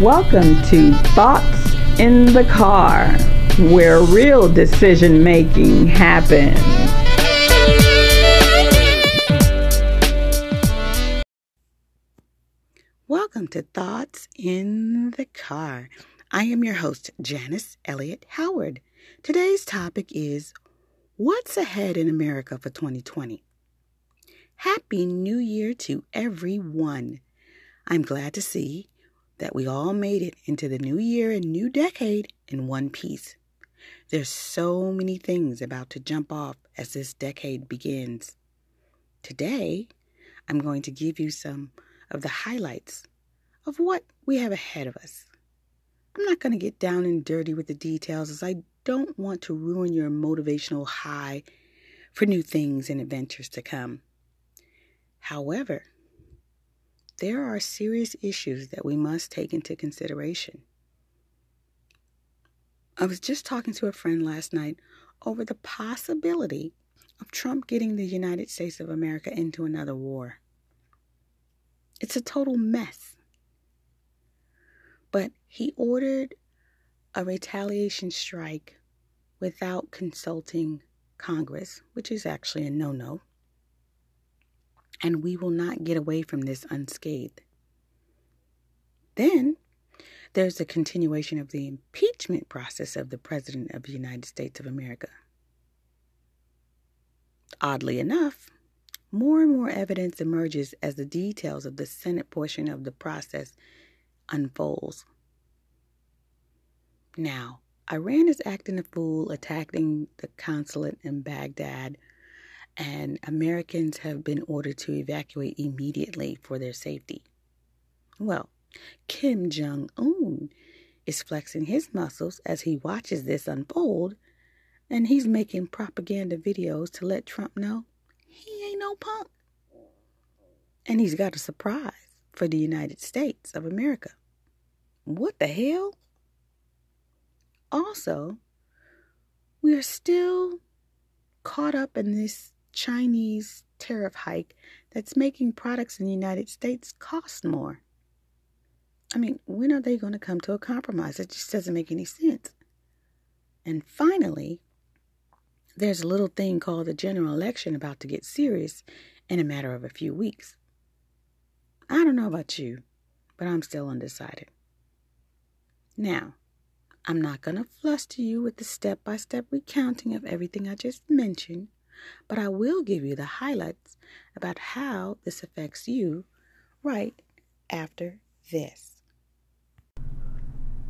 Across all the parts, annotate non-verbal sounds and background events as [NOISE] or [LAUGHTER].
Welcome to Thoughts in the Car, where real decision making happens. Welcome to Thoughts in the Car. I am your host, Janice Elliott Howard. Today's topic is What's ahead in America for 2020? Happy New Year to everyone. I'm glad to see that we all made it into the new year and new decade in one piece. There's so many things about to jump off as this decade begins. Today, I'm going to give you some of the highlights of what we have ahead of us. I'm not going to get down and dirty with the details as I don't want to ruin your motivational high for new things and adventures to come. However, there are serious issues that we must take into consideration. I was just talking to a friend last night over the possibility of Trump getting the United States of America into another war. It's a total mess. But he ordered a retaliation strike without consulting Congress, which is actually a no no and we will not get away from this unscathed. Then there's the continuation of the impeachment process of the President of the United States of America. Oddly enough, more and more evidence emerges as the details of the Senate portion of the process unfolds. Now, Iran is acting a fool, attacking the consulate in Baghdad and Americans have been ordered to evacuate immediately for their safety. Well, Kim Jong un is flexing his muscles as he watches this unfold, and he's making propaganda videos to let Trump know he ain't no punk. And he's got a surprise for the United States of America. What the hell? Also, we are still caught up in this Chinese tariff hike that's making products in the United States cost more. I mean, when are they going to come to a compromise? It just doesn't make any sense. And finally, there's a little thing called the general election about to get serious in a matter of a few weeks. I don't know about you, but I'm still undecided. Now, I'm not going to fluster you with the step by step recounting of everything I just mentioned but I will give you the highlights about how this affects you right after this.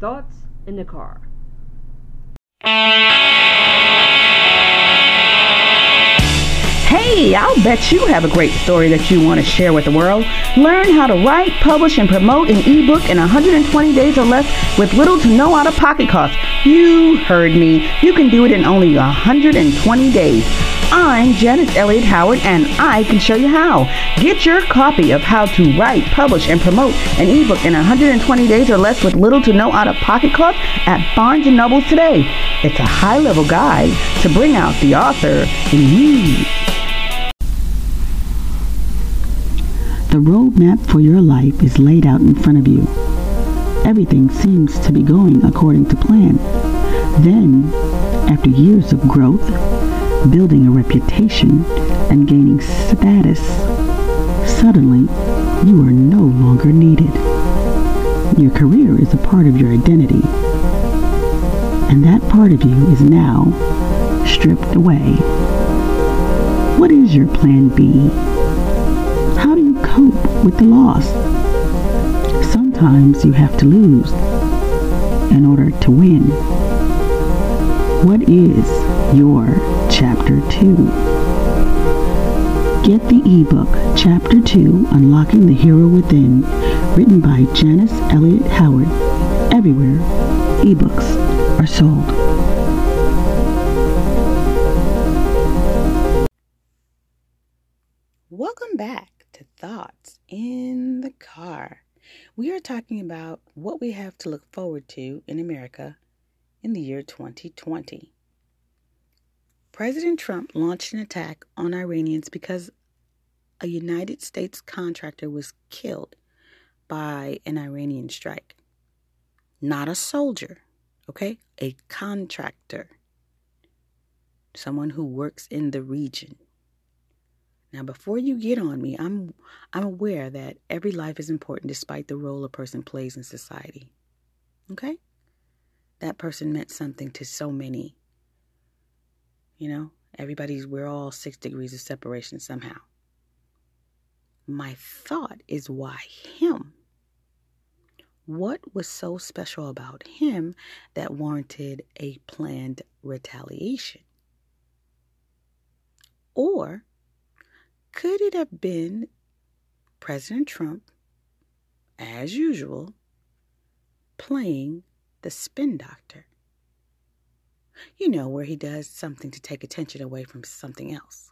Thoughts in the car. Hey, I'll bet you have a great story that you want to share with the world. Learn how to write, publish, and promote an ebook in 120 days or less with little to no out of pocket costs. You heard me. You can do it in only 120 days. I'm Janice Elliott Howard, and I can show you how. Get your copy of How to Write, Publish, and Promote an ebook in 120 days or less with little to no out-of-pocket cost at Barnes & Noble today. It's a high-level guide to bring out the author in you. The roadmap for your life is laid out in front of you. Everything seems to be going according to plan. Then, after years of growth, building a reputation, and gaining status, suddenly you are no longer needed. Your career is a part of your identity, and that part of you is now stripped away. What is your plan B? How do you cope with the loss? Sometimes you have to lose in order to win. What is your Chapter 2. Get the ebook Chapter 2 Unlocking the Hero Within, written by Janice Elliott Howard, everywhere ebooks are sold. Welcome back to Thoughts in the Car. We are talking about what we have to look forward to in America in the year 2020. President Trump launched an attack on Iranians because a United States contractor was killed by an Iranian strike. not a soldier, okay? A contractor, someone who works in the region. Now, before you get on me, I'm I'm aware that every life is important despite the role a person plays in society. Okay? That person meant something to so many. You know, everybody's we're all 6 degrees of separation somehow. My thought is why him? What was so special about him that warranted a planned retaliation? Or could it have been President Trump, as usual, playing the spin doctor? You know, where he does something to take attention away from something else.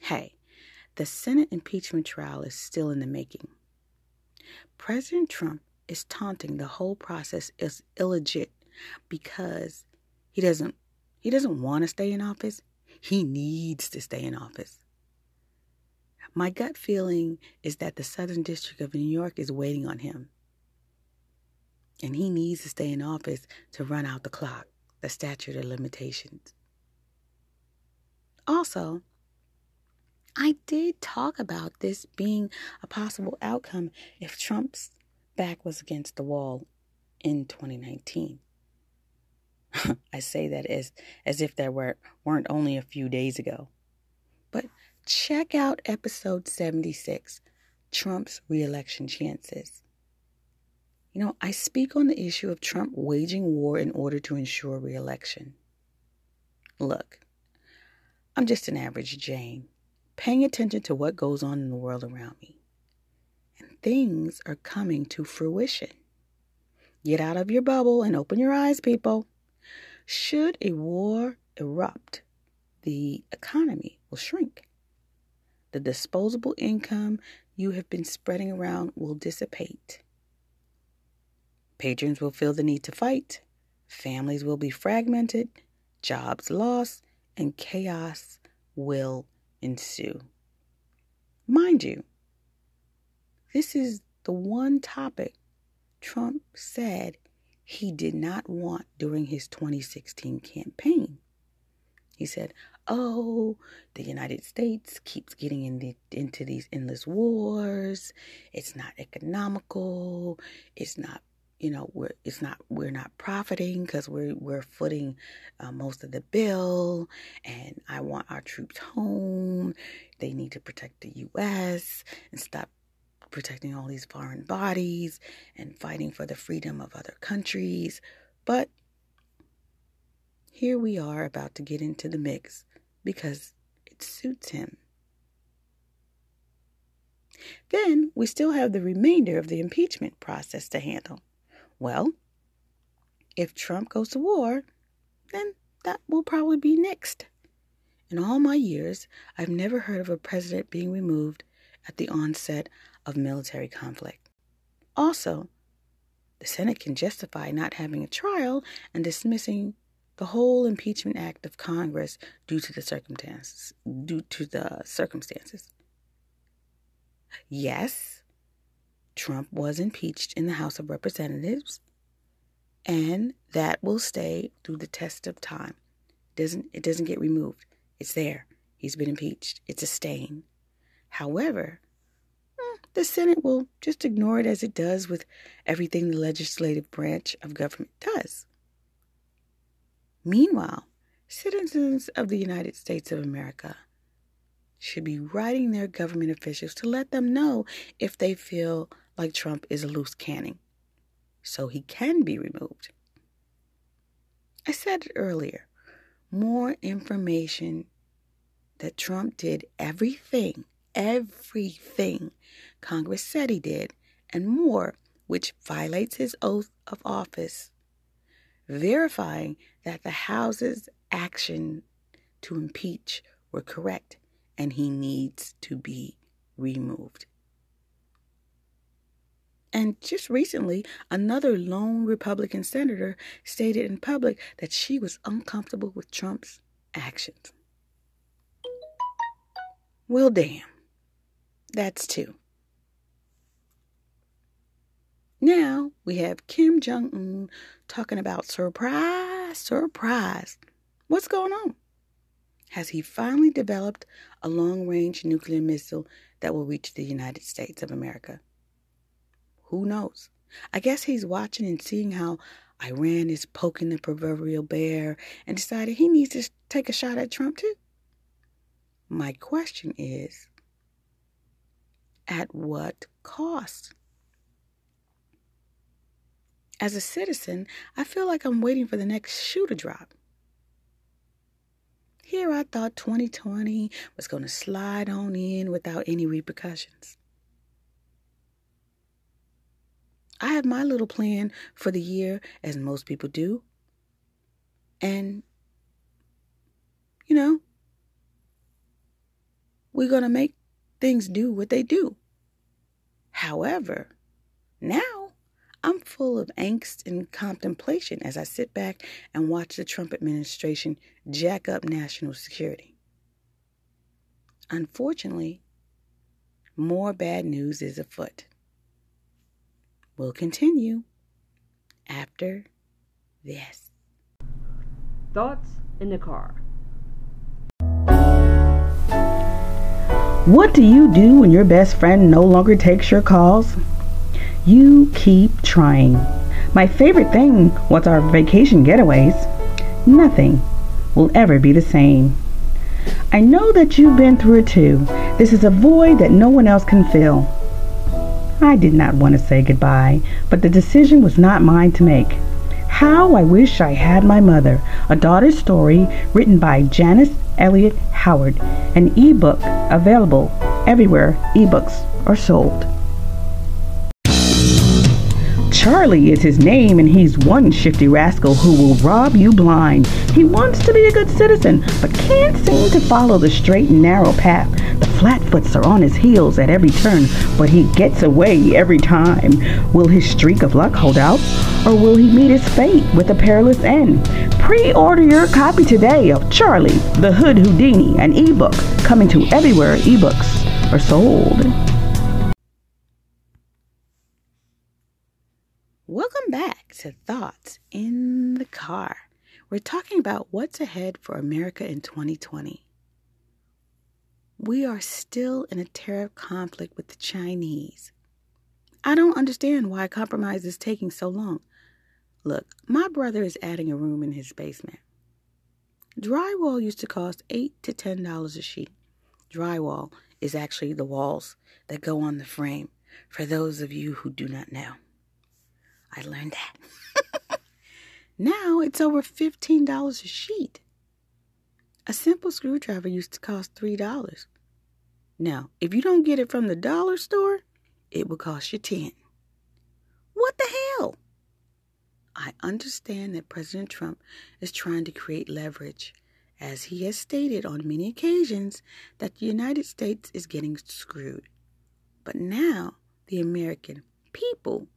Hey, the Senate impeachment trial is still in the making. President Trump is taunting the whole process as illegit because he doesn't he doesn't want to stay in office. He needs to stay in office. My gut feeling is that the Southern District of New York is waiting on him. And he needs to stay in office to run out the clock, the statute of limitations. Also, I did talk about this being a possible outcome if Trump's back was against the wall in 2019. [LAUGHS] I say that as as if there were weren't only a few days ago. But check out episode 76, Trump's reelection chances. You know, I speak on the issue of Trump waging war in order to ensure reelection. Look, I'm just an average Jane paying attention to what goes on in the world around me. And things are coming to fruition. Get out of your bubble and open your eyes, people. Should a war erupt, the economy will shrink. The disposable income you have been spreading around will dissipate. Patrons will feel the need to fight. Families will be fragmented, jobs lost, and chaos will ensue. Mind you, this is the one topic Trump said he did not want during his 2016 campaign. He said, Oh, the United States keeps getting in the, into these endless wars. It's not economical. It's not you know we're it's not we're not profiting because we're we're footing uh, most of the bill and i want our troops home. They need to protect the us and stop protecting all these foreign bodies and fighting for the freedom of other countries. But here we are about to get into the mix because it suits him. Then we still have the remainder of the impeachment process to handle well, if Trump goes to war, then that will probably be next. In all my years, I've never heard of a president being removed at the onset of military conflict. Also, the Senate can justify not having a trial and dismissing the whole impeachment act of Congress due to the circumstances due to the circumstances. Yes, Trump was impeached in the House of Representatives, and that will stay through the test of time. Doesn't it doesn't get removed. It's there. He's been impeached. It's a stain. However, hmm, the Senate will just ignore it as it does with everything the legislative branch of government does. Meanwhile, citizens of the United States of America should be writing their government officials to let them know if they feel like Trump is a loose cannon, so he can be removed. I said it earlier more information that Trump did everything, everything Congress said he did, and more, which violates his oath of office, verifying that the House's action to impeach were correct and he needs to be removed. And just recently, another lone Republican senator stated in public that she was uncomfortable with Trump's actions. Well, damn. That's two. Now we have Kim Jong un talking about surprise, surprise. What's going on? Has he finally developed a long range nuclear missile that will reach the United States of America? Who knows? I guess he's watching and seeing how Iran is poking the proverbial bear and decided he needs to take a shot at Trump too. My question is at what cost? As a citizen, I feel like I'm waiting for the next shoe to drop. Here I thought 2020 was going to slide on in without any repercussions. I have my little plan for the year, as most people do. And, you know, we're going to make things do what they do. However, now I'm full of angst and contemplation as I sit back and watch the Trump administration jack up national security. Unfortunately, more bad news is afoot. We'll continue after this. Thoughts in the car. What do you do when your best friend no longer takes your calls? You keep trying. My favorite thing was our vacation getaways. Nothing will ever be the same. I know that you've been through it too. This is a void that no one else can fill. I did not want to say goodbye, but the decision was not mine to make. How I wish I had my mother, a daughter's story written by Janice Elliott Howard, an ebook available everywhere ebooks are sold. Charlie is his name, and he's one shifty rascal who will rob you blind. He wants to be a good citizen, but can't seem to follow the straight and narrow path. The flatfoots are on his heels at every turn, but he gets away every time. Will his streak of luck hold out, or will he meet his fate with a perilous end? Pre-order your copy today of Charlie, the Hood Houdini, an ebook coming to everywhere ebooks are sold. To Thoughts in the Car. We're talking about what's ahead for America in 2020. We are still in a tariff conflict with the Chinese. I don't understand why compromise is taking so long. Look, my brother is adding a room in his basement. Drywall used to cost 8 to $10 a sheet. Drywall is actually the walls that go on the frame, for those of you who do not know. I learned that. [LAUGHS] now it's over $15 a sheet. A simple screwdriver used to cost $3. Now, if you don't get it from the dollar store, it will cost you 10. What the hell? I understand that President Trump is trying to create leverage, as he has stated on many occasions that the United States is getting screwed. But now the American people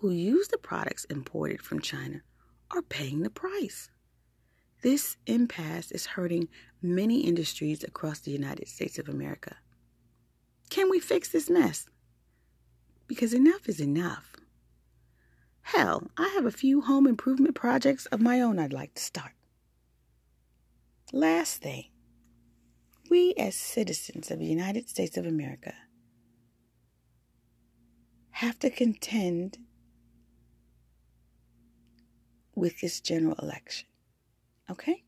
who use the products imported from China are paying the price. This impasse is hurting many industries across the United States of America. Can we fix this mess? Because enough is enough. Hell, I have a few home improvement projects of my own I'd like to start. Last thing, we as citizens of the United States of America have to contend with this general election. Okay?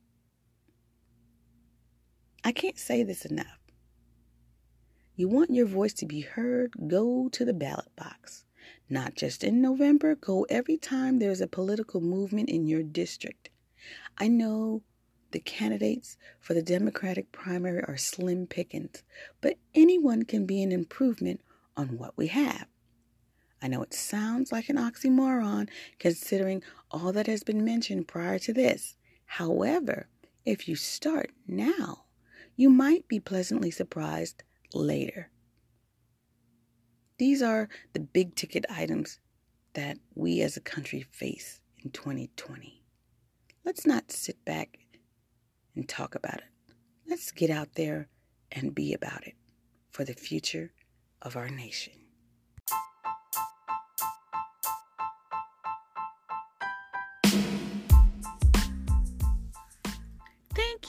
I can't say this enough. You want your voice to be heard, go to the ballot box. Not just in November, go every time there's a political movement in your district. I know the candidates for the Democratic primary are slim pickings, but anyone can be an improvement on what we have. I know it sounds like an oxymoron considering all that has been mentioned prior to this. However, if you start now, you might be pleasantly surprised later. These are the big ticket items that we as a country face in 2020. Let's not sit back and talk about it. Let's get out there and be about it for the future of our nation.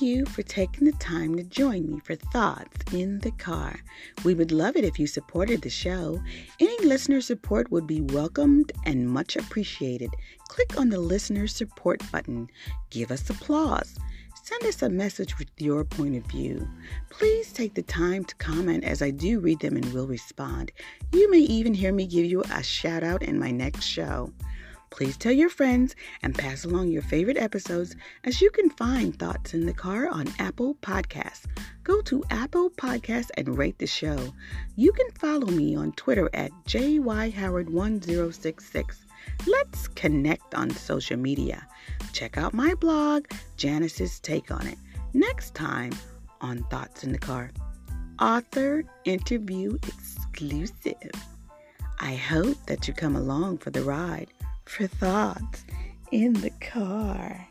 You for taking the time to join me for Thoughts in the Car. We would love it if you supported the show. Any listener support would be welcomed and much appreciated. Click on the listener support button. Give us applause. Send us a message with your point of view. Please take the time to comment as I do read them and will respond. You may even hear me give you a shout out in my next show. Please tell your friends and pass along your favorite episodes as you can find Thoughts in the Car on Apple Podcasts. Go to Apple Podcasts and rate the show. You can follow me on Twitter at JYHoward1066. Let's connect on social media. Check out my blog, Janice's Take on It. Next time on Thoughts in the Car, author interview exclusive. I hope that you come along for the ride for thoughts in the car.